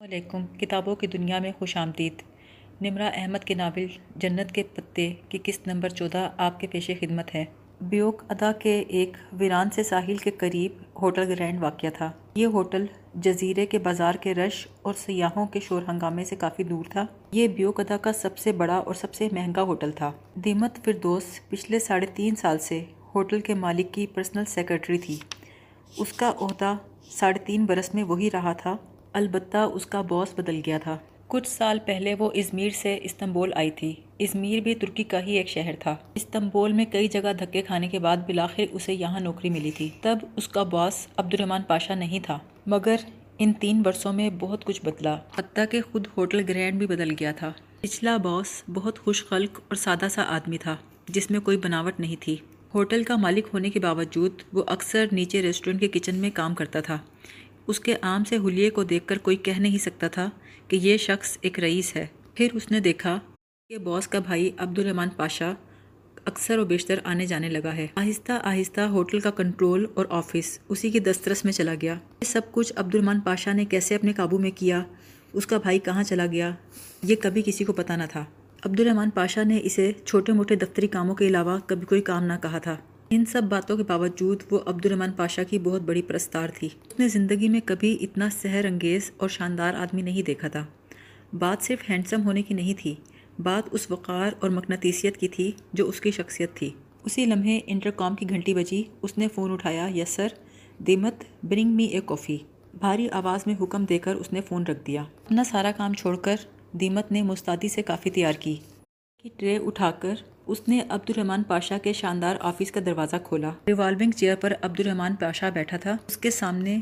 علیکم۔ کتابوں کی دنیا میں خوش آمدید۔ نمرہ احمد کے ناول جنت کے پتے کی قسط نمبر چودہ آپ کے پیش خدمت ہے۔ بیوک ادا کے ایک ویران سے ساحل کے قریب ہوٹل گرینڈ واقع تھا۔ یہ ہوٹل جزیرے کے بازار کے رش اور سیاحوں کے شور ہنگامے سے کافی دور تھا۔ یہ بیوک ادا کا سب سے بڑا اور سب سے مہنگا ہوٹل تھا۔ دیمت فردوس پچھلے ساڑھے تین سال سے ہوٹل کے مالک کی پرسنل سیکرٹری تھی۔ اس کا عہدہ ساڑھے تین برس میں وہی رہا تھا۔ البتہ اس کا باس بدل گیا تھا۔ کچھ سال پہلے وہ ازمیر سے استنبول آئی تھی۔ ازمیر بھی ترکی کا ہی ایک شہر تھا۔ استنبول میں کئی جگہ دھکے کھانے کے بعد بلاخر اسے یہاں نوکری ملی تھی۔ تب اس کا باس عبد الرحمن پاشا نہیں تھا۔ مگر ان تین برسوں میں بہت کچھ بدلا۔ حتیٰ کہ خود ہوٹل گرینڈ بھی بدل گیا تھا۔ پچھلا باس بہت خوش خلق اور سادہ سا آدمی تھا، جس میں کوئی بناوٹ نہیں تھی۔ ہوٹل کا مالک ہونے کے باوجود وہ اکثر نیچے ریسٹورنٹ کے کچن میں کام کرتا تھا۔ اس کے عام سے حلیے کو دیکھ کر کوئی کہہ نہیں سکتا تھا کہ یہ شخص ایک رئیس ہے۔ پھر اس نے دیکھا کہ باس کا بھائی عبدالرحمٰن پاشا اکثر و بیشتر آنے جانے لگا ہے۔ آہستہ آہستہ ہوٹل کا کنٹرول اور آفس اسی کی دسترس میں چلا گیا۔ یہ سب کچھ عبدالرحمن پاشا نے کیسے اپنے قابو میں کیا؟ اس کا بھائی کہاں چلا گیا؟ یہ کبھی کسی کو پتہ نہ تھا۔ عبدالرحمٰن پاشا نے اسے چھوٹے موٹے دفتری کاموں کے علاوہ کبھی کوئی کام نہ کہا تھا۔ ان سب باتوں کے باوجود وہ عبد الرحمن پاشا کی بہت بڑی پرستار تھی۔ اس نے زندگی میں کبھی اتنا سحر انگیز اور شاندار آدمی نہیں دیکھا تھا۔ بات صرف ہینڈسم ہونے کی نہیں تھی، بات اس وقار اور مقناطیسیت کی تھی جو اس کی شخصیت تھی۔ اسی لمحے انٹر کام کی گھنٹی بجی اس نے فون اٹھایا، یس سر، دیمت، برنگ می اے کافی۔ بھاری آواز میں حکم دے کر اس نے فون رکھ دیا۔ اپنا سارا کام چھوڑ کر دیمت نے مستعدی سے کافی تیار کی۔ کی ٹرے اٹھا کر اس نے عبد الرحمن پاشا کے شاندار آفس کا دروازہ کھولا۔ ریوالونگ چیئر پر عبد الرحمن پاشا بیٹھا تھا۔ اس کے سامنے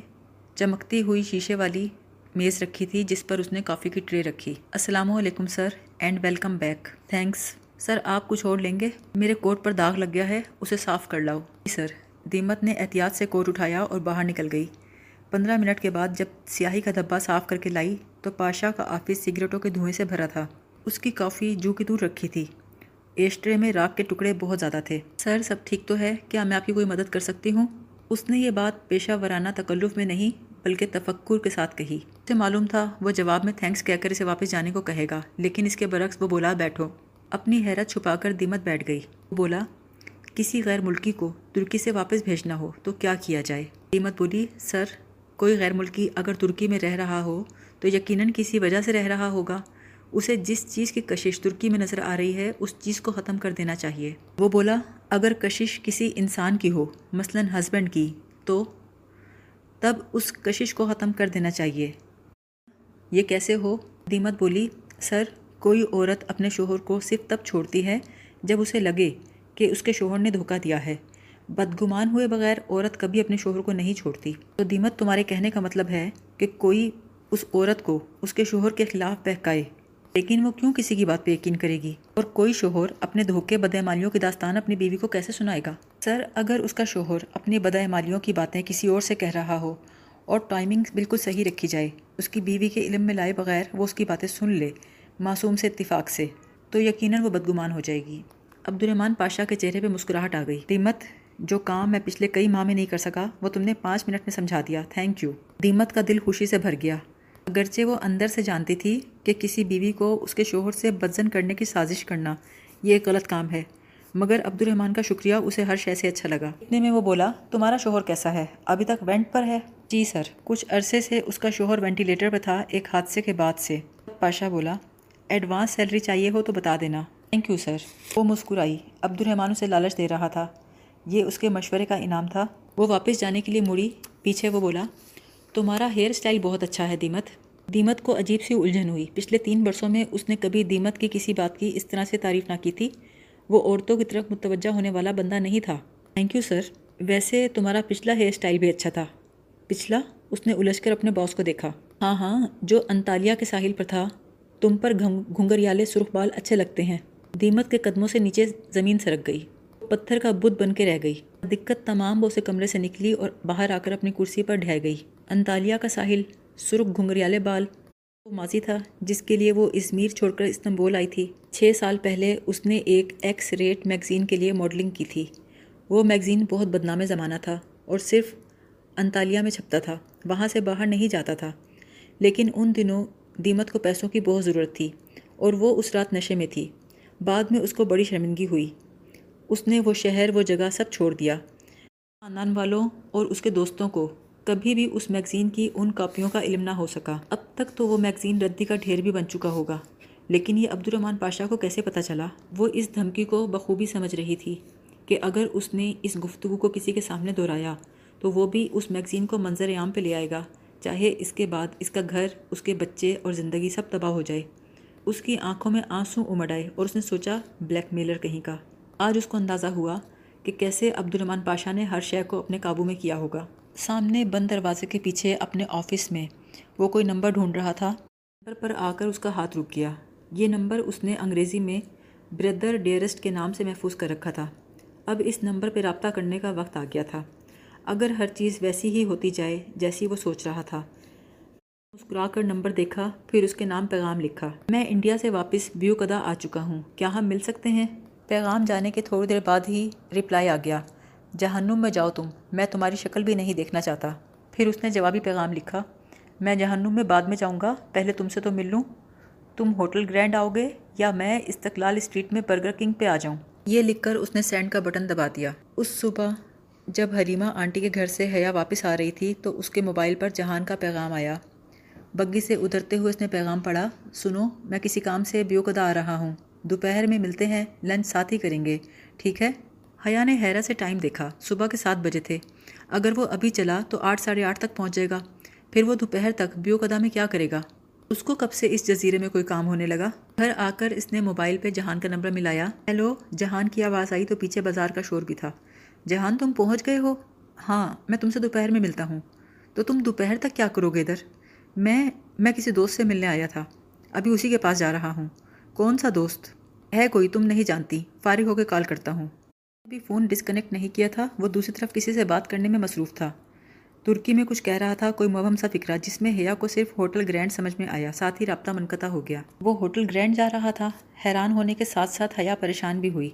چمکتی ہوئی شیشے والی میز رکھی تھی جس پر اس نے کافی کی ٹرے رکھی۔ السلام علیکم sir and welcome back. Thanks. Sir, آپ کچھ اور لیں گے؟ میرے کوٹ پر داغ لگ گیا ہے، اسے صاف کر لاؤ۔ جی سر۔ دیمت نے احتیاط سے کوٹ اٹھایا اور باہر نکل گئی۔ پندرہ منٹ کے بعد جب سیاہی کا دھبا صاف کر کے لائی تو پاشا کا آفس سگریٹوں کے دھوئیں سے بھرا تھا۔ اس کی کافی جو کی دور رکھی تھی۔ ایشٹرے میں راک کے ٹکڑے بہت زیادہ تھے۔ سر، سب ٹھیک تو ہے؟ کیا میں آپ کی کوئی مدد کر سکتی ہوں؟ اس نے یہ بات پیشہ ورانہ تکلف میں نہیں، بلکہ تفکر کے ساتھ کہی۔ اسے معلوم تھا وہ جواب میں تھینکس کہہ کر اسے واپس جانے کو کہے گا، لیکن اس کے برعکس وہ بولا بیٹھو اپنی حیرت چھپا کر دیمت بیٹھ گئی۔ وہ بولا کسی غیر ملکی کو ترکی سے واپس بھیجنا ہو تو کیا کیا جائے؟ دیمت بولی سر، کوئی غیر ملکی اگر ترکی میں رہ رہا ہو تو یقیناً کسی وجہ سے رہ رہا ہوگا۔ اسے جس چیز کی کشش ترکی میں نظر آ رہی ہے، اس چیز کو ختم کر دینا چاہیے۔ وہ بولا، اگر کشش کسی انسان کی ہو، مثلا ہسبینڈ کی، تو؟ تب اس کشش کو ختم کر دینا چاہیے۔ یہ کیسے ہو؟ دیمت بولی، سر، کوئی عورت اپنے شوہر کو صرف تب چھوڑتی ہے جب اسے لگے کہ اس کے شوہر نے دھوکہ دیا ہے۔ بدگمان ہوئے بغیر عورت کبھی اپنے شوہر کو نہیں چھوڑتی۔ تو دیمت تمہارے کہنے کا مطلب ہے کہ کوئی اس عورت کو اس کے شوہر کے خلاف بہکائے۔ لیکن وہ کیوں کسی کی بات پہ یقین کرے گی؟ اور کوئی شوہر اپنے دھوکے بدعمالیوں کی داستان اپنی بیوی کو کیسے سنائے گا؟ سر، اگر اس کا شوہر اپنی بدعمالیوں کی باتیں کسی اور سے کہہ رہا ہو اور ٹائمنگ بالکل صحیح رکھی جائے، اس کی بیوی کے علم میں لائے بغیر وہ اس کی باتیں سن لے، معصوم سے اتفاق سے، تو یقیناً وہ بدگمان ہو جائے گی۔ عبد الرحمن پاشا کے چہرے پہ مسکراہٹ آ گئی۔ دیمت، جو کام میں پچھلے کئی ماہ میں نہیں کر سکا، وہ تم نے پانچ منٹ میں سمجھا دیا۔ تھینک یو دیمت کا دل خوشی سے بھر گیا۔ اگرچہ وہ اندر سے جانتی تھی کہ کسی بیوی کو اس کے شوہر سے بدزن کرنے کی سازش کرنا یہ ایک غلط کام ہے مگر عبد الرحمن کا شکریہ اسے ہر شے سے اچھا لگا۔ اتنے میں وہ بولا تمہارا شوہر کیسا ہے؟ ابھی تک وینٹ پر ہے؟ جی سر۔ کچھ عرصے سے اس کا شوہر وینٹیلیٹر پر تھا ایک حادثے کے بعد سے۔ پاشا بولا ایڈوانس سیلری چاہیے ہو تو بتا دینا۔ تھینک یو سر وہ مسکرائی۔ عبد الرحمن اسے لالچ دے رہا تھا۔ یہ اس کے مشورے کا انعام تھا۔ وہ واپس جانے کے لیے مڑی پیچھے وہ بولا تمہارا ہیئر اسٹائل بہت اچھا ہے دیمت۔ دیمت کو عجیب سی الجھن ہوئی۔ پچھلے تین برسوں میں اس نے کبھی دیمت کی کسی بات کی اس طرح سے تعریف نہ کی تھی۔ وہ عورتوں کی طرف متوجہ ہونے والا بندہ نہیں تھا۔ تھینک یو سر ویسے تمہارا پچھلا ہیئر اسٹائل بھی اچھا تھا۔ پچھلا؟ اس نے الجھ کر اپنے باس کو دیکھا۔ ہاں ہاں جو انتالیہ کے ساحل پر تھا۔ تم پر گھنگریالے سرخ بال اچھے لگتے ہیں۔ دیمت کے قدموں سے نیچے زمین سرک گئی۔ پتھر کا بت بن کے رہ گئی۔ دقت تمام وہ اسے کمرے سے نکلی اور باہر آ کر اپنی کرسی پر ڈھہ گئی۔ انتالیہ کا ساحل سرخ گھنگریالے بال وہ ماضی تھا، جس کے لیے وہ ازمیر چھوڑ کر استنبول آئی تھی۔ چھ سال پہلے اس نے ایک ایکس ریٹ میگزین کے لیے ماڈلنگ کی تھی۔ وہ میگزین بہت بدنام زمانہ تھا اور صرف انتالیہ میں چھپتا تھا، وہاں سے باہر نہیں جاتا تھا۔ لیکن ان دنوں دیمت کو پیسوں کی بہت ضرورت تھی اور وہ اس رات نشے میں تھی۔ بعد میں اس کو بڑی شرمندگی ہوئی۔ اس نے وہ شہر، وہ جگہ سب چھوڑ دیا۔ خاندان والوں اور اس کے دوستوں کو۔ کبھی بھی اس میگزین کی ان کاپیوں کا علم نہ ہو سکا۔ اب تک تو وہ میگزین ردی کا ڈھیر بھی بن چکا ہوگا۔ لیکن یہ عبد الرحمن پاشا کو کیسے پتہ چلا؟ وہ اس دھمکی کو بخوبی سمجھ رہی تھی کہ اگر اس نے اس گفتگو کو کسی کے سامنے دہرایا تو وہ بھی اس میگزین کو منظر عام پہ لے آئے گا، چاہے اس کے بعد اس کا گھر، اس کے بچے اور زندگی سب تباہ ہو جائے۔ اس کی آنکھوں میں آنسو امڑ آئے اور اس نے سوچا، بلیک میلر کہیں کا؟ آج اس کو اندازہ ہوا کہ کیسے عبد الرحمن پاشا نے ہر شے کو اپنے قابو میں کیا ہوگا۔ سامنے بند دروازے کے پیچھے اپنے آفس میں۔ وہ کوئی نمبر ڈھونڈ رہا تھا۔ نمبر پر آ کر اس کا ہاتھ رک گیا۔ یہ نمبر اس نے انگریزی میں بردر ڈیئرسٹ کے نام سے محفوظ کر رکھا تھا۔ اب اس نمبر پہ رابطہ کرنے کا وقت آ گیا تھا۔ اگر ہر چیز ویسی ہی ہوتی جائے جیسی وہ سوچ رہا تھا۔ مسکرا کر نمبر دیکھا پھر اس کے نام پیغام لکھا۔ میں انڈیا سے واپس بیو کدا آ چکا ہوں۔ کیا ہم مل سکتے ہیں؟ پیغام جانے کے تھوڑی دیر بعد ہی رپلائی آ گیا۔ جہنم میں جاؤ تم، میں تمہاری شکل بھی نہیں دیکھنا چاہتا۔ پھر اس نے جوابی پیغام لکھا، میں جہنم میں بعد میں جاؤں گا، پہلے تم سے تو مل لوں۔ تم ہوٹل گرینڈ آؤ گے یا میں استقلال اسٹریٹ میں برگر کنگ پہ آ جاؤں؟ یہ لکھ کر اس نے سینڈ کا بٹن دبا دیا۔ اس صبح جب حریمہ آنٹی کے گھر سے حیا واپس آ رہی تھی تو اس کے موبائل پر جہان کا پیغام آیا۔ بگی سے ادھرتے ہوئے اس نے پیغام پڑھا، سنو، میں کسی کام سے بیوکدا آ رہا ہوں۔ دوپہر میں ملتے ہیں، لنچ ساتھ ہی کریں گے، ٹھیک ہے؟ حیا نے حیرا سے ٹائم دیکھا، صبح کے سات بجے تھے۔ اگر وہ ابھی چلا تو آٹھ، ساڑھے آٹھ تک پہنچ جائے گا۔ پھر وہ دوپہر تک بیو قدا میں کیا کرے گا؟ اس کو کب سے اس جزیرے میں کوئی کام ہونے لگا؟ گھر آ کر اس نے موبائل پہ جہان کا نمبر ملایا۔ ہیلو، جہان کی آواز آئی تو پیچھے بازار کا شور بھی تھا۔ جہان، تم پہنچ گئے ہو؟ ہاں میں تم سے دوپہر میں ملتا ہوں۔ تو تم دوپہر تک کیا کرو گے ادھر؟ میں میں کسی دوست سے ملنے آیا تھا۔ ابھی اسی کے پاس جا رہا ہوں۔ کون سا دوست؟ ہے کوئی، تم نہیں جانتی۔ فارغ ہو کے کال کرتا ہوں۔ ابھی فون ڈسکنیکٹ نہیں کیا تھا، وہ دوسری طرف کسی سے بات کرنے میں مصروف تھا۔ ترکی میں کچھ کہہ رہا تھا، کوئی مبہم سا فکرہ، جس میں حیا کو صرف ہوٹل گرینڈ سمجھ میں آیا۔ ساتھ ہی رابطہ منقطع ہو گیا۔ وہ ہوٹل گرینڈ جا رہا تھا۔ حیران ہونے کے ساتھ ساتھ حیا پریشان بھی ہوئی۔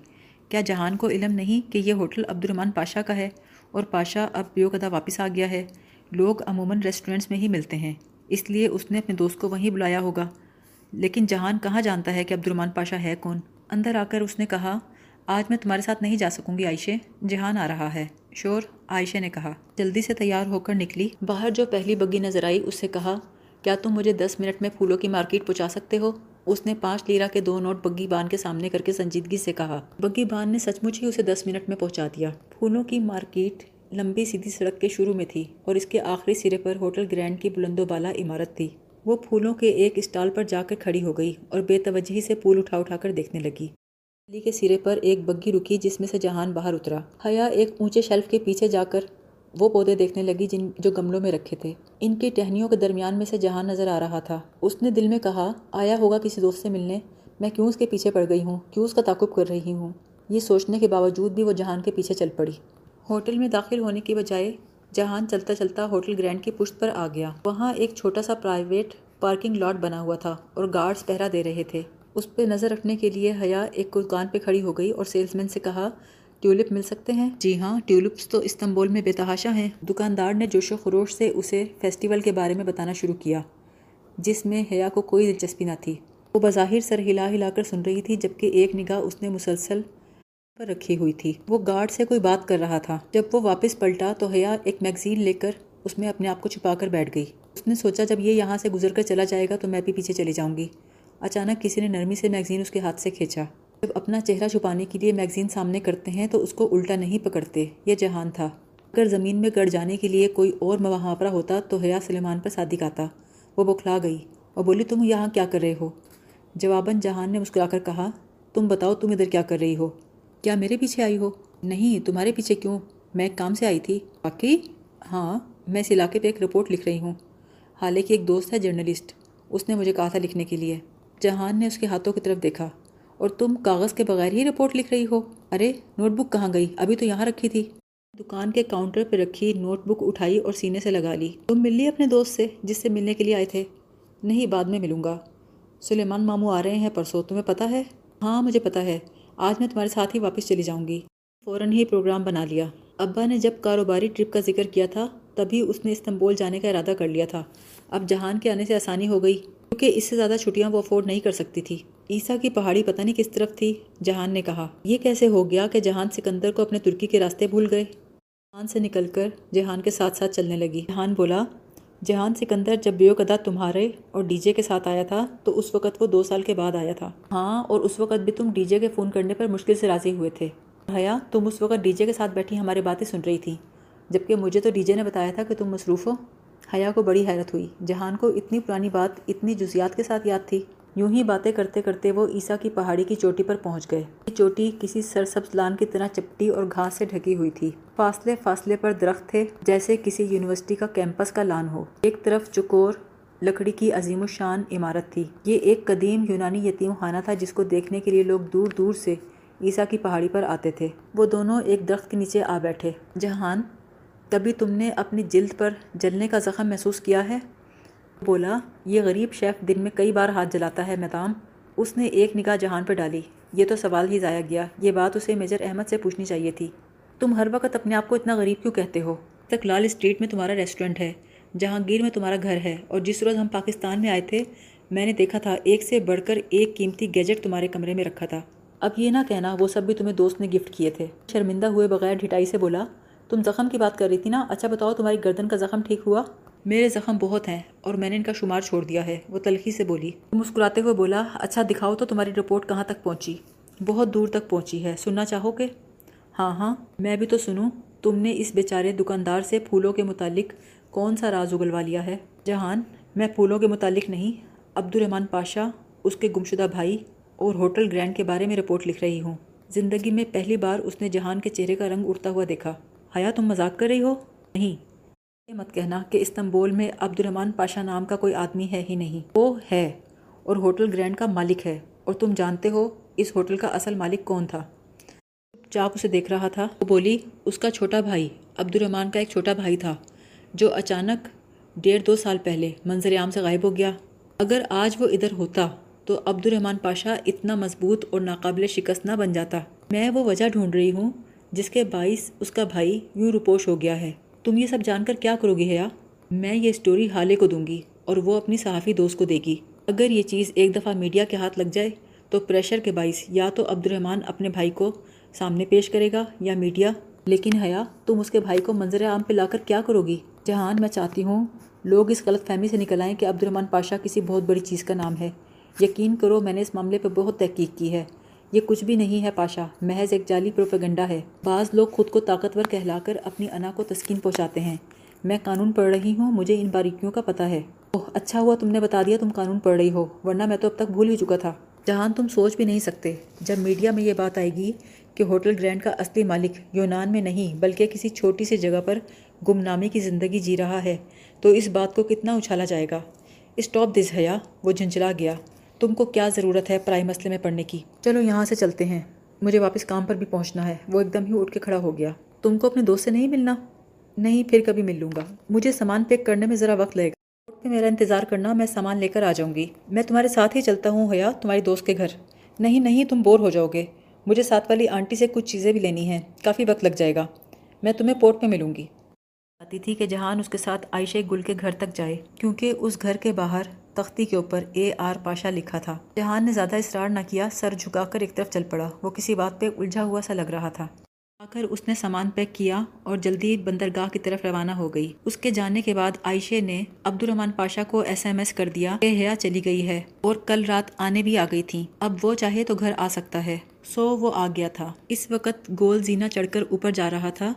کیا جہان کو علم نہیں کہ یہ ہوٹل عبد الرحمن پاشا کا ہے؟ اور پاشا اب بیو قدا واپس آ گیا ہے۔ لوگ عموماً ریسٹورنٹس میں ہی ملتے ہیں۔ اس لیے اس نے اپنے دوست کو وہیں بلایا ہوگا۔ لیکن جہان کہاں جانتا ہے کہ عبد الرحمن پاشا ہے کون؟ اندر آ کر اس نے کہا آج میں تمہارے ساتھ نہیں جا سکوں گی عائشے جہان آ رہا ہے۔ شور، عائشہ نے کہا۔ جلدی سے تیار ہو کر نکلی۔ باہر جو پہلی بگی نظر آئی، اس سے کہا، کیا تم مجھے دس منٹ میں پھولوں کی مارکیٹ پہنچا سکتے ہو؟ اس نے پانچ لیرا کے دو نوٹ بگی بان کے سامنے کر کے سنجیدگی سے کہا۔ بگی بان نے سچ مچ ہی اسے دس منٹ میں پہنچا دیا۔ پھولوں کی مارکیٹ لمبی سیدھی سڑک کے شروع میں تھی اور اس کے آخری سرے پر ہوٹل گرینڈ کی بلند و بالا عمارت تھی۔ وہ پھولوں کے ایک اسٹال پر جا کر کھڑی ہو گئی اور بے توجہی سے پھول اٹھا اٹھا کر دیکھنے لگی۔ گلی کے سرے پر ایک بگی رکی جس میں سے جہان باہر اترا۔ حیا ایک اونچے شیلف کے پیچھے جا کر وہ پودے دیکھنے لگی جن جو گملوں میں رکھے تھے۔ ان کی ٹہنیوں کے درمیان میں سے جہان نظر آ رہا تھا۔ اس نے دل میں کہا، آیا ہوگا کسی دوست سے ملنے؟ میں کیوں اس کے پیچھے پڑ گئی ہوں؟ کیوں اس کا تعقب کر رہی ہوں؟ یہ سوچنے کے باوجود بھی وہ جہان کے پیچھے چل پڑی۔ ہوٹل میں داخل ہونے کی بجائے جہان چلتا چلتا ہوٹل گرینڈ کی پشت پر آ گیا۔ وہاں ایک چھوٹا سا پرائیویٹ پارکنگ لاٹ بنا ہوا تھا اور گارڈز پہرا دے رہے تھے۔ اس پہ نظر رکھنے کے لیے حیا ایک دکان پہ کھڑی ہو گئی اور سیلز مین سے کہا، ٹیولپ مل سکتے ہیں? جی ہاں ٹیولپس تو استنبول میں بے تحاشا ہیں۔ دکاندار نے جوش و خروش سے اسے فیسٹیول کے بارے میں بتانا شروع کیا، جس میں حیا کو کوئی دلچسپی نہ تھی۔ وہ بظاہر سر ہلا ہلا کر سن رہی تھی جبکہ ایک نگاہ اس نے مسلسل پر رکھی ہوئی تھی۔ وہ گارڈ سے کوئی بات کر رہا تھا۔ جب وہ واپس پلٹا تو حیا ایک میگزین لے کر اس میں اپنے آپ کو چھپا کر بیٹھ گئی۔ اس نے سوچا، جب یہ یہاں سے گزر کر چلا جائے گا تو میں بھی پیچھے چلی جاؤں گی۔ اچانک کسی نے نرمی سے میگزین اس کے ہاتھ سے کھینچا۔ جب اپنا چہرہ چھپانے کے لیے میگزین سامنے کرتے ہیں تو اس کو الٹا نہیں پکڑتے، یہ جہان تھا۔ اگر زمین میں گڑ جانے کے لیے کوئی اور محاورہ ہوتا تو حیا سلیمان پر صادق آتا۔ وہ بکھلا گئی اور بولی، تم یہاں کیا کر رہے ہو؟ جواباً جہان نے مسکرا کر کہا، تم بتاؤ، تم ادھر کیا کر رہی ہو؟ کیا میرے پیچھے آئی ہو؟ نہیں، تمہارے پیچھے کیوں؟ میں ایک کام سے آئی تھی۔ باقی ہاں میں اس علاقے پہ ایک رپورٹ لکھ رہی ہوں۔ حالانکہ ایک دوست ہے جرنلسٹ، اس نے مجھے کہا تھا لکھنے کے لیے۔ جہان نے اس کے ہاتھوں کی طرف دیکھا اور تم کاغذ کے بغیر ہی رپورٹ لکھ رہی ہو۔ ارے، نوٹ بک کہاں گئی؟ ابھی تو یہاں رکھی تھی۔ دکان کے کاؤنٹر پہ رکھی نوٹ بک اٹھائی اور سینے سے لگا لی۔ تم مل لی اپنے دوست سے جس سے ملنے کے لیے آئے تھے؟ نہیں، بعد میں ملوں گا۔ سلیمان ماموں آ رہے ہیں پرسوں، تمہیں پتہ ہے؟ ہاں مجھے پتہ ہے۔ آج میں تمہارے ساتھ ہی واپس چلی جاؤں گی۔ فوراً ہی پروگرام بنا لیا۔ ابا نے جب کاروباری ٹرپ کا ذکر کیا تھا، تبھی اس نے استنبول جانے کا ارادہ کر لیا تھا۔ اب جہان کے آنے سے آسانی ہو گئی۔ کیونکہ اس سے زیادہ چھٹیاں وہ افورڈ نہیں کر سکتی تھی۔ عیسیٰ کی پہاڑی پتہ نہیں کس طرف تھی، جہان نے کہا، یہ کیسے ہو گیا کہ جہان سکندر کو اپنے ترکی کے راستے بھول گئے؟ جہان سے نکل کر جہان کے ساتھ ساتھ چلنے لگی۔ جہان بولا، جہان سکندر جب بیو ادا تمہارے اور ڈی جے کے ساتھ آیا تھا، تو اس وقت وہ دو سال کے بعد آیا تھا۔ ہاں اور اس وقت بھی تم ڈی جے کے فون کرنے پر مشکل سے راضی ہوئے تھے۔ حیا تم اس وقت ڈی جے کے ساتھ بیٹھی ہماری باتیں سن رہی تھی جبکہ مجھے تو ڈی جے نے بتایا تھا کہ تم مصروف ہو۔ حیا کو بڑی حیرت ہوئی۔ جہان کو اتنی پرانی بات، اتنی جزیات کے ساتھ یاد تھی۔ یوں ہی باتیں کرتے کرتے وہ عیسیٰ کی پہاڑی کی چوٹی پر پہنچ گئے۔ یہ چوٹی کسی سرسبز لان کی طرح چپٹی اور گھاس سے ڈھکی ہوئی تھی۔ فاصلے فاصلے پر درخت تھے، جیسے کسی یونیورسٹی کا کیمپس کا لان ہو۔ ایک طرف چکور، لکڑی کی عظیم الشان عمارت تھی۔ یہ ایک قدیم یونانی یتیم خانہ تھا جس کو دیکھنے کے لیے لوگ دور دور سے عیسیٰ کی پہاڑی پر آتے تھے۔ وہ دونوں ایک درخت کے نیچے آ بیٹھے۔ جہان کبھی تم نے اپنی جلد پر جلنے کا زخم محسوس کیا ہے؟ بولا، یہ غریب شیف دن میں کئی بار ہاتھ جلاتا ہے میدام اس نے ایک نگاہ جہان پر ڈالی۔ یہ تو سوال ہی ضائع گیا یہ بات اسے میجر احمد سے پوچھنی چاہیے تھی۔ تم ہر وقت اپنے آپ کو اتنا غریب کیوں کہتے ہو؟ تک لال اسٹریٹ میں تمہارا ریسٹورنٹ ہے، جہانگیر میں تمہارا گھر ہے۔ اور جس روز ہم پاکستان میں آئے تھے، میں نے دیکھا تھا، ایک سے بڑھ کر ایک قیمتی گیجٹ تمہارے کمرے میں رکھا تھا۔ اب یہ نہ کہنا، وہ سب بھی تمہیں دوست نے گفٹ کیے تھے۔ شرمندہ ہوئے بغیر ڈھٹائی سے بولا تم زخم کی بات کر رہی تھی نا؟ اچھا بتاؤ تمہاری گردن کا زخم ٹھیک ہوا؟ میرے زخم بہت ہیں اور میں نے ان کا شمار چھوڑ دیا ہے وہ تلخی سے بولی۔ مسکراتے ہوئے بولا اچھا دکھاؤ تو تمہاری رپورٹ کہاں تک پہنچی؟ بہت دور تک پہنچی ہے سننا چاہو گے؟ ہاں ہاں۔ میں بھی تو سنوں تم نے اس بیچارے دکاندار سے پھولوں کے متعلق کون سا راز اگلوا لیا ہے؟ جہان میں پھولوں کے متعلق نہیں عبد الرحمن پاشا اس کے گمشدہ بھائی اور ہوٹل گرینڈ کے بارے میں رپورٹ لکھ رہی ہوں۔ زندگی میں پہلی بار اس نے جہان کے چہرے کا رنگ اڑتا ہوا دیکھا۔ حیا تم مذاق کر رہی ہو؟ نہیں۔ یہ مت کہنا کہ استنبول میں عبد الرحمن پاشا نام کا کوئی آدمی ہے ہی نہیں۔ وہ ہے اور ہوٹل گرینڈ کا مالک ہے۔ اور تم جانتے ہو اس ہوٹل کا اصل مالک کون تھا۔ چاپ اسے دیکھ رہا تھا۔ وہ بولی، اس کا چھوٹا بھائی۔ عبد الرحمن کا ایک چھوٹا بھائی تھا، جو اچانک ڈیڑھ دو سال پہلے منظر عام سے غائب ہو گیا۔ اگر آج وہ ادھر ہوتا تو عبد الرحمن پاشا اتنا مضبوط اور ناقابل شکست نہ بن جاتا۔ میں وہ وجہ ڈھونڈ رہی ہوں جس کے باعث اس کا بھائی یوں روپوش ہو گیا ہے۔ تم یہ سب جان کر کیا کرو گی حیا؟ میں یہ اسٹوری حالے کو دوں گی اور وہ اپنی صحافی دوست کو دے گی۔ اگر یہ چیز ایک دفعہ میڈیا کے ہاتھ لگ جائے تو پریشر کے باعث یا تو عبد الرحمن اپنے بھائی کو سامنے پیش کرے گا یا میڈیا لیکن حیا، تم اس کے بھائی کو منظر عام پہ لا کر کیا کرو گی؟ جہان میں چاہتی ہوں لوگ اس غلط فہمی سے نکل آئیں کہ عبد الرحمن پاشا کسی بہت بڑی چیز کا نام ہے۔ یقین کرو میں نے اس معاملے پہ بہت تحقیق کی ہے۔ یہ کچھ بھی نہیں ہے پاشا، محض ایک جعلی پروپیگنڈا ہے۔ بعض لوگ خود کو طاقتور کہلا کر اپنی انا کو تسکین پہنچاتے ہیں۔ میں قانون پڑھ رہی ہوں، مجھے ان باریکیوں کا پتہ ہے۔ اوہ اچھا ہوا تم نے بتا دیا تم قانون پڑھ رہی ہو، ورنہ میں تو اب تک بھول ہی چکا تھا۔ جہاں تم سوچ بھی نہیں سکتے، جب میڈیا میں یہ بات آئے گی کہ ہوٹل گرینڈ کا اصلی مالک یونان میں نہیں، بلکہ کسی چھوٹی سی جگہ پر گمنامی کی زندگی جی رہا ہے، تو اس بات کو کتنا اچھالا جائے گا۔ اسٹاپ دس حیا، وہ جھنجھلا گیا۔ تم کو کیا ضرورت ہے پرائی مسئلے میں پڑھنے کی؟ چلو یہاں سے چلتے ہیں۔ مجھے واپس کام پر بھی پہنچنا ہے۔ وہ ایک دم ہی اٹھ کے کھڑا ہو گیا۔ تم کو اپنے دوست سے نہیں ملنا؟ نہیں پھر کبھی مل لوں گا۔ مجھے سامان پیک کرنے میں ذرا وقت لگے گا۔ پہ میرا انتظار کرنا میں سامان لے کر آ جاؤں گی۔ میں تمہارے ساتھ ہی چلتا ہوں حیا تمہاری دوست کے گھر۔ نہیں نہیں تم بور ہو جاؤ گے۔ مجھے ساتھ والی آنٹی سے کچھ چیزیں بھی لینی ہیں۔ کافی وقت لگ جائے گا۔ میں تمہیں پورٹ میں ملوں گی۔ چاہتی تھی کہ جہان اس کے ساتھ عائشہ گل کے گھر تک جائے کیونکہ اس گھر کے باہر تختی کے اوپر اے آر پاشا لکھا تھا۔ جہان نے زیادہ اصرار نہ کیا، سر جھکا کر ایک طرف چل پڑا۔ وہ کسی بات پہ الجھا ہوا سا لگ رہا تھا۔ آ کر اس نے سامان پیک کیا اور جلدی بندرگاہ کی طرف روانہ ہو گئی۔ اس کے جانے کے بعد عائشہ نے عبد الرحمن پاشا کو ایس ایم ایس کر دیا کہ حیا چلی گئی ہے اور کل رات آنے بھی آ گئی تھی اب وہ چاہے تو گھر آ سکتا ہے۔ سو وہ آ گیا تھا۔ اس وقت گول زینہ چڑھ کر اوپر جا رہا تھا۔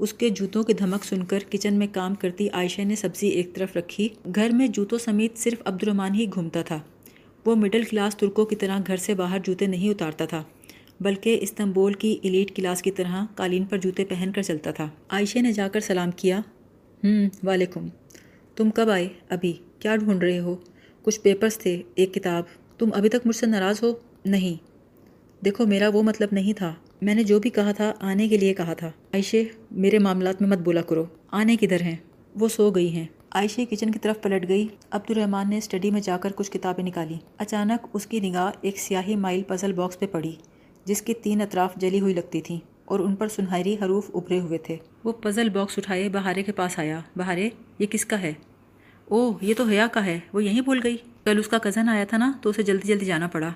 اس کے جوتوں کی دھمک سن کر کچن میں کام کرتی عائشہ نے سبزی ایک طرف رکھی۔ گھر میں جوتوں سمیت صرف عبد الرحمن ہی گھومتا تھا۔ وہ مڈل کلاس ترکوں کی طرح گھر سے باہر جوتے نہیں اتارتا تھا، بلکہ استنبول کی ایلیٹ کلاس کی طرح قالین پر جوتے پہن کر چلتا تھا۔ عائشہ نے جا کر سلام کیا۔ ہوں وعلیکم۔ تم کب آئے؟ ابھی۔ کیا ڈھونڈ رہے ہو؟ کچھ پیپرز تھے، ایک کتاب۔ تم ابھی تک مجھ سے ناراض ہو؟ نہیں۔ دیکھو، میرا وہ مطلب نہیں تھا۔ میں نے جو بھی کہا تھا، آنے کے لیے کہا تھا۔ عائشہ میرے معاملات میں مت بولا کرو۔ آنے کدھر ہیں؟ وہ سو گئی ہیں۔ عائشہ کچن کی طرف پلٹ گئی۔ عبد الرحمن نے اسٹڈی میں جا کر کچھ کتابیں نکالی۔ اچانک اس کی نگاہ ایک سیاہی مائل پزل باکس پہ پڑی جس کی تین اطراف جلی ہوئی لگتی تھیں اور ان پر سنہری حروف ابھرے ہوئے تھے۔ وہ پزل باکس اٹھائے بہارے کے پاس آیا۔ بہارے یہ کس کا ہے؟ اوہ یہ تو حیا کا ہے۔ وہ یہیں بھول گئی۔ کل اس کا کزن آیا تھا نا تو اسے جلدی جلدی جانا پڑا۔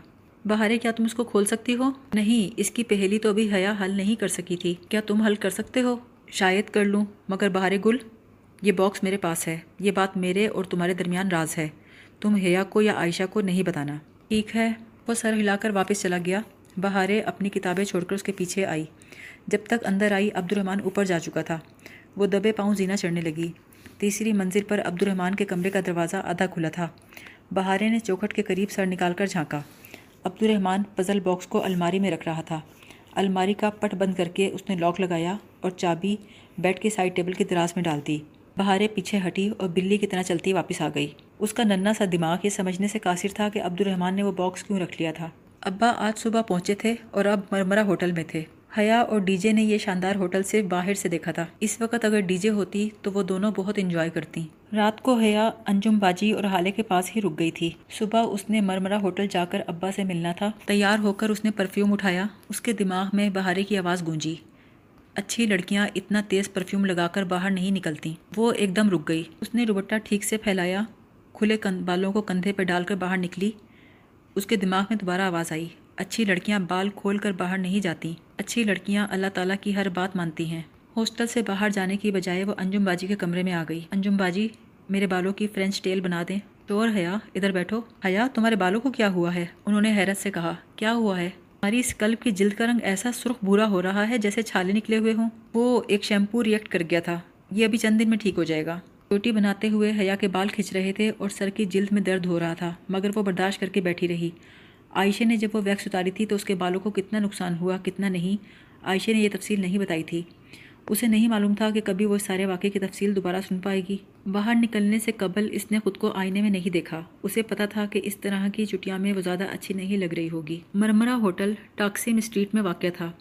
بہارے کیا تم اس کو کھول سکتی ہو؟ نہیں، اس کی پہلی تو ابھی حیا حل نہیں کر سکی تھی۔ کیا تم حل کر سکتے ہو؟ شاید کر لوں، مگر بہارے گل، یہ باکس میرے پاس ہے۔ یہ بات میرے اور تمہارے درمیان راز ہے۔ تم حیا کو یا عائشہ کو نہیں بتانا۔ ٹھیک ہے، وہ سر ہلا کر واپس چلا گیا۔ بہارے اپنی کتابیں چھوڑ کر اس کے پیچھے آئی۔ جب تک اندر آئی عبد الرحمن اوپر جا چکا تھا۔ وہ دبے پاؤں زینہ چڑھنے لگی۔ تیسری منزل پر عبد الرحمن کے کمرے کا دروازہ آدھا کھلا تھا۔ بہارے نے چوکھٹ کے قریب سر نکال کر جھانکا۔ عبد الرحمن پزل باکس کو الماری میں رکھ رہا تھا۔ الماری کا پٹ بند کر کے اس نے لاک لگایا اور چابی بیڈ کے سائڈ ٹیبل کی دراز میں ڈال دی۔ بہارے پیچھے ہٹی اور بلی کی طرح چلتی واپس آ گئی۔ اس کا ننا سا دماغ یہ سمجھنے سے قاصر تھا کہ عبد الرحمن نے وہ باکس کیوں رکھ لیا تھا۔ ابا آج صبح پہنچے تھے اور اب مرمرہ ہوٹل میں تھے۔ حیا اور ڈی جے نے یہ شاندار ہوٹل سے باہر سے دیکھا تھا۔ اس وقت اگر ڈی جے ہوتی تو وہ دونوں بہت انجوائے کرتی۔ رات کو حیا انجم باجی اور حالے کے پاس ہی رک گئی تھی۔ صبح اس نے مرمرہ ہوٹل جا کر ابا سے ملنا تھا۔ تیار ہو کر اس نے پرفیوم اٹھایا۔ اس کے دماغ میں بہارے کی آواز گونجی۔ اچھی لڑکیاں اتنا تیز پرفیوم لگا کر باہر نہیں نکلتی۔ وہ ایک دم رک گئی۔ اس نے دوپٹہ ٹھیک سے پھیلایا۔ کھلے بالوں کو کندھے پہ ڈال کر باہر نکلی۔ اس کے دماغ میں دوبارہ آواز آئی۔ اچھی لڑکیاں بال کھول کر باہر نہیں جاتی۔ اچھی لڑکیاں اللہ تعالیٰ کی ہر بات مانتی ہیں۔ ہاسٹل سے باہر جانے کی بجائے وہ انجم باجی کے کمرے میں آ گئی۔ انجم باجی میرے بالوں کی فرینچ ٹیل بنا دیں۔ تو اور حیا، ادھر بیٹھو۔ حیا، تمہارے بالوں کو کیا ہوا ہے؟ انہوں نے حیرت سے کہا، کیا ہوا ہے؟ ہماری اس کلب کی جلد کا رنگ ایسا سرخ بھورا ہو رہا ہے جیسے چھالے نکلے ہوئے ہوں۔ وہ ایک شیمپو ریئیکٹ کر گیا تھا۔ یہ ابھی چند دن میں ٹھیک ہو جائے گا۔ روٹی بناتے ہوئے حیا کے بال کھنچ رہے تھے اور سر کی جلد میں درد ہو رہا تھا، مگر وہ برداشت کر کے بیٹھی رہی۔ عائشہ نے جب وہ ویکس اتاری تھی تو اس کے بالوں کو کتنا نقصان ہوا، کتنا نہیں، عائشہ نے یہ تفصیل نہیں بتائی تھی۔ اسے نہیں معلوم تھا کہ کبھی وہ سارے واقعے کی تفصیل دوبارہ سن پائے گی۔ باہر نکلنے سے قبل اس نے خود کو آئینے میں نہیں دیکھا۔ اسے پتا تھا کہ اس طرح کی چھٹیاں میں وہ زیادہ اچھی نہیں لگ رہی ہوگی۔ مرمرہ ہوٹل ٹاکسیم اسٹریٹ میں واقع تھا۔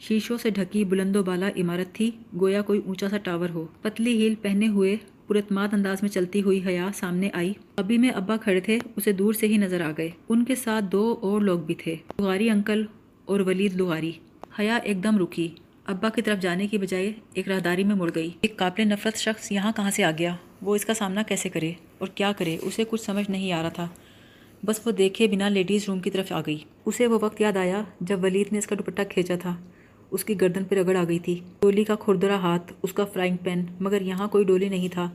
شیشوں سے ڈھکی بلند و بالا عمارت تھی۔ گویا کوئی اونچا سا ٹاور ہو۔ پتلی ہیل پہنے ہوئے پرتماد انداز میں چلتی ہوئی حیا سامنے آئی۔ ابھی میں ابا کھڑے تھے، اسے دور سے ہی نظر آ گئے۔ ان کے ساتھ دو اور لوگ بھی تھے۔ لغاری انکل اور ولید لغاری حیا ایک دم رکی۔ ابا کی طرف جانے کی بجائے ایک راہداری میں مڑ گئی۔ ایک قابل نفرت شخص یہاں کہاں سے آ گیا؟ وہ اس کا سامنا کیسے کرے اور کیا کرے؟ اسے کچھ سمجھ نہیں آ رہا تھا۔ بس وہ دیکھے بنا لیڈیز روم کی طرف آ گئی۔ اسے وہ وقت یاد آیا جب ولید نے اس کا دوپٹہ کھینچا تھا۔ اس کی گردن پہ رگڑ آ گئی تھی۔ ڈولی کا کھردرا ہاتھ، اس کا فرائنگ پین، مگر یہاں کوئی ڈولی نہیں تھا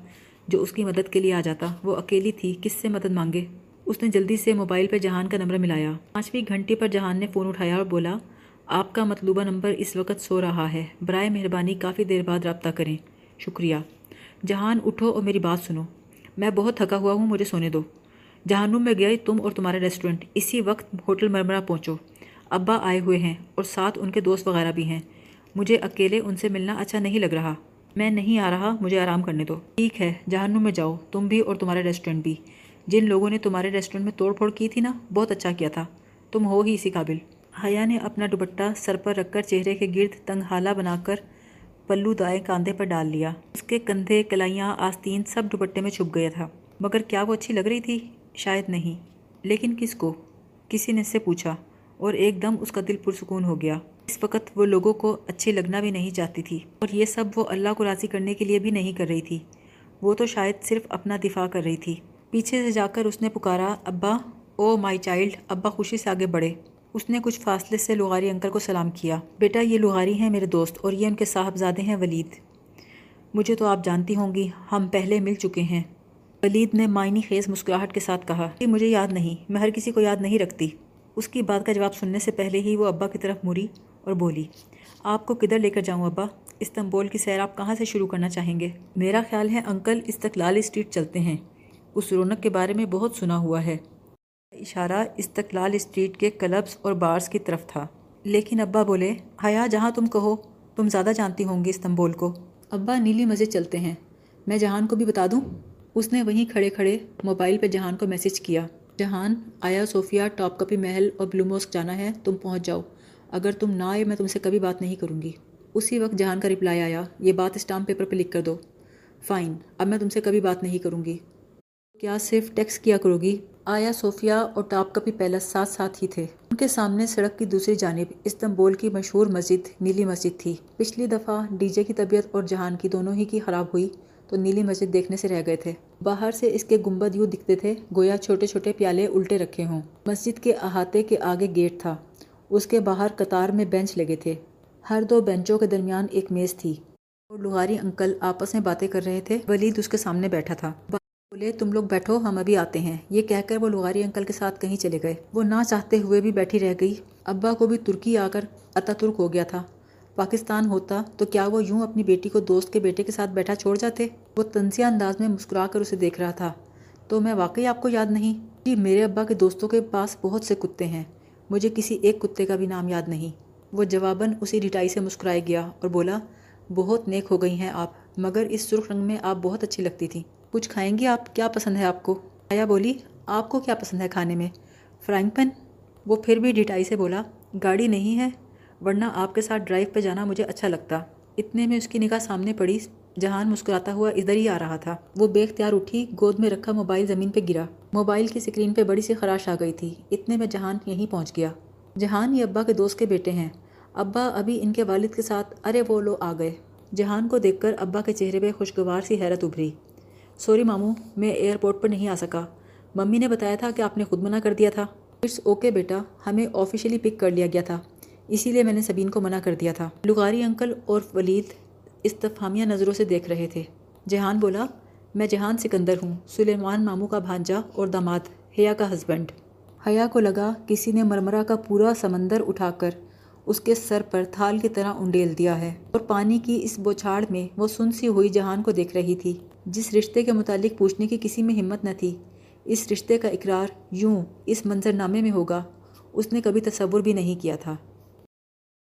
جو اس کی مدد کے لیے آ جاتا۔ وہ اکیلی تھی، کس سے مدد مانگے؟ اس نے جلدی سے موبائل پہ جہان کا نمبر ملایا۔ پانچویں گھنٹے پر جہان نے فون اٹھایا اور بولا آپ کا مطلوبہ نمبر اس وقت سو رہا ہے۔ برائے مہربانی کافی دیر بعد رابطہ کریں۔ شکریہ۔ جہان، اٹھو اور میری بات سنو۔ میں بہت تھکا ہوا ہوں، مجھے سونے دو۔ جہانوم میں گیا تم اور تمہارا ریسٹورنٹ اسی وقت ہوٹل مرمرہ پہنچو۔ ابا آئے ہوئے ہیں اور ساتھ ان کے دوست وغیرہ بھی ہیں۔ مجھے اکیلے ان سے ملنا اچھا نہیں لگ رہا۔ میں نہیں آ رہا، مجھے آرام کرنے دو۔ ٹھیک ہے جہنم میں جاؤ۔ تم بھی اور تمہارا ریسٹورنٹ بھی۔ جن لوگوں نے تمہارے ریسٹورنٹ میں توڑ پھوڑ کی تھی نا، بہت اچھا کیا تھا۔ تم ہو ہی اسی قابل۔ حیا نے اپنا دوپٹہ سر پر رکھ کر چہرے کے گرد تنگ حالہ بنا کر پلو دائیں کاندھے پر ڈال لیا۔ اس کے کندھے، کلائیاں، آستین سب دوپٹے میں چھپ گیا تھا۔ مگر کیا وہ اچھی لگ رہی تھی؟ شاید نہیں۔ لیکن کس کو؟ کسی نے اس سے پوچھا اور ایک دم اس کا دل پرسکون ہو گیا۔ اس وقت وہ لوگوں کو اچھے لگنا بھی نہیں چاہتی تھی۔ اور یہ سب وہ اللہ کو راضی کرنے کے لیے بھی نہیں کر رہی تھی۔ وہ تو شاید صرف اپنا دفاع کر رہی تھی۔ پیچھے سے جا کر اس نے پکارا، ابا، او مائی چائلڈ، ابا خوشی سے آگے بڑھے۔ اس نے کچھ فاصلے سے لغاری انکل کو سلام کیا۔ بیٹا، یہ لغاری ہیں میرے دوست اور یہ ان کے صاحبزادے ہیں ولید۔ مجھے تو آپ جانتی ہوں گی، ہم پہلے مل چکے ہیں۔ ولید نے معنی خیز مسکراہٹ کے ساتھ کہا کہ مجھے یاد نہیں، میں ہر کسی کو یاد نہیں رکھتی۔ اس کی بات کا جواب سننے سے پہلے ہی وہ ابا کی طرف مڑی اور بولی، آپ کو کدھر لے کر جاؤں ابا؟ استنبول کی سیر آپ کہاں سے شروع کرنا چاہیں گے؟ میرا خیال ہے انکل استقلال اسٹریٹ چلتے ہیں۔ اس رونق کے بارے میں بہت سنا ہوا ہے۔ اشارہ استقلال اسٹریٹ کے کلبز اور بارز کی طرف تھا۔ لیکن ابا بولے، حیا، جہاں تم کہو، تم زیادہ جانتی ہوں گی استنبول کو۔ ابا نیلی مسجد چلتے ہیں۔ میں جہان کو بھی بتا دوں؟ اس نے وہیں کھڑے کھڑے موبائل پہ جہان کو میسج کیا۔ جہان، آیا صوفیہ، ٹاپ کپی محل اور بلوموسک جانا ہے، تم پہنچ جاؤ۔ اگر تم نہ آئے، میں تم سے کبھی بات نہیں کروں گی۔ اسی وقت جہان کا رپلائی آیا۔ یہ بات اسٹامپ پیپر پہ لکھ کر دو۔ فائن، اب میں تم سے کبھی بات نہیں کروں گی۔ کیا صرف ٹیکس کیا کرو گی؟ آیا صوفیہ اور ٹاپ کپی پیلس ساتھ ساتھ ہی تھے۔ ان کے سامنے سڑک کی دوسری جانب استنبول کی مشہور مسجد نیلی مسجد تھی۔ پچھلی دفعہ ڈی جے کی طبیعت اور جہان کی دونوں ہی کی خراب ہوئی تو نیلی مسجد دیکھنے سے رہ گئے تھے۔ باہر سے اس کے گنبد یوں دکھتے تھے گویا چھوٹے چھوٹے پیالے الٹے رکھے ہوں۔ مسجد کے احاطے کے آگے گیٹ تھا۔ اس کے باہر قطار میں بینچ لگے تھے۔ ہر دو بینچوں کے درمیان ایک میز تھی۔ اور لغاری انکل آپس میں باتیں کر رہے تھے۔ ولید اس کے سامنے بیٹھا تھا۔ بولے تم لوگ بیٹھو، ہم ابھی آتے ہیں۔ یہ کہہ کر وہ لغاری انکل کے ساتھ کہیں چلے گئے۔ وہ نہ چاہتے ہوئے بھی بیٹھی رہ گئی۔ ابا کو بھی ترکی آ کر اتا ترک ہو گیا تھا۔ پاکستان ہوتا تو کیا وہ یوں اپنی بیٹی کو دوست کے بیٹے کے ساتھ بیٹھا چھوڑ جاتے؟ وہ تنزیہ انداز میں مسکرا کر اسے دیکھ رہا تھا۔ تو میں واقعی آپ کو یاد نہیں؟ جی میرے ابا کے دوستوں کے پاس بہت سے کتے ہیں۔ مجھے کسی ایک کتے کا بھی نام یاد نہیں۔ وہ جواباً اسی ڈٹائی سے مسکرائے گیا اور بولا، بہت نیک ہو گئی ہیں آپ، مگر اس سرخ رنگ میں آپ بہت اچھی لگتی تھیں۔ کچھ کھائیں گی آپ؟ کیا پسند ہے آپ کو؟ آیا بولی، آپ کو کیا پسند ہے کھانے میں؟ Frying pan? وہ پھر بھی ڈٹائی سے بولا، گاڑی نہیں ہے، ورنہ آپ کے ساتھ ڈرائیو پہ جانا مجھے اچھا لگتا۔ اتنے میں اس کی نگاہ سامنے پڑی، جہان مسکراتا ہوا ادھر ہی آ رہا تھا۔ وہ بے اختیار اٹھی، گود میں رکھا موبائل زمین پہ گرا۔ موبائل کی سکرین پہ بڑی سی خراش آ گئی تھی۔ اتنے میں جہان یہیں پہنچ گیا۔ جہان یہ ابا کے دوست کے بیٹے ہیں۔ ابا ابھی ان کے والد کے ساتھ، ارے وہ لو آ گئے۔ جہان کو دیکھ کر ابا کے چہرے پہ خوشگوار سی حیرت ابھری۔ سوری ماموں، میں ایئرپورٹ پر نہیں آ سکا۔ ممی نے بتایا تھا کہ آپ نے خود منع کر دیا تھا۔ اٹس اوکے بیٹا، ہمیں آفیشلی پک کر لیا گیا تھا۔ اسی لیے میں نے سبین کو منع کر دیا تھا۔ لغاری انکل اور ولید استفامیہ نظروں سے دیکھ رہے تھے۔ جہان بولا، میں جہان سکندر ہوں۔ سلیمان ماموں کا بھانجا اور داماد، حیا کا ہسبینڈ حیا کو لگا کسی نے مرمرہ کا پورا سمندر اٹھا کر اس کے سر پر تھال کی طرح انڈیل دیا ہے۔ اور پانی کی اس بوچھاڑ میں وہ سن سی ہوئی جہان کو دیکھ رہی تھی۔ جس رشتے کے متعلق پوچھنے کی کسی میں ہمت نہ تھی۔ اس رشتے کا اقرار یوں اس منظر نامے میں ہوگا، اس نے کبھی تصور بھی نہیں کیا تھا۔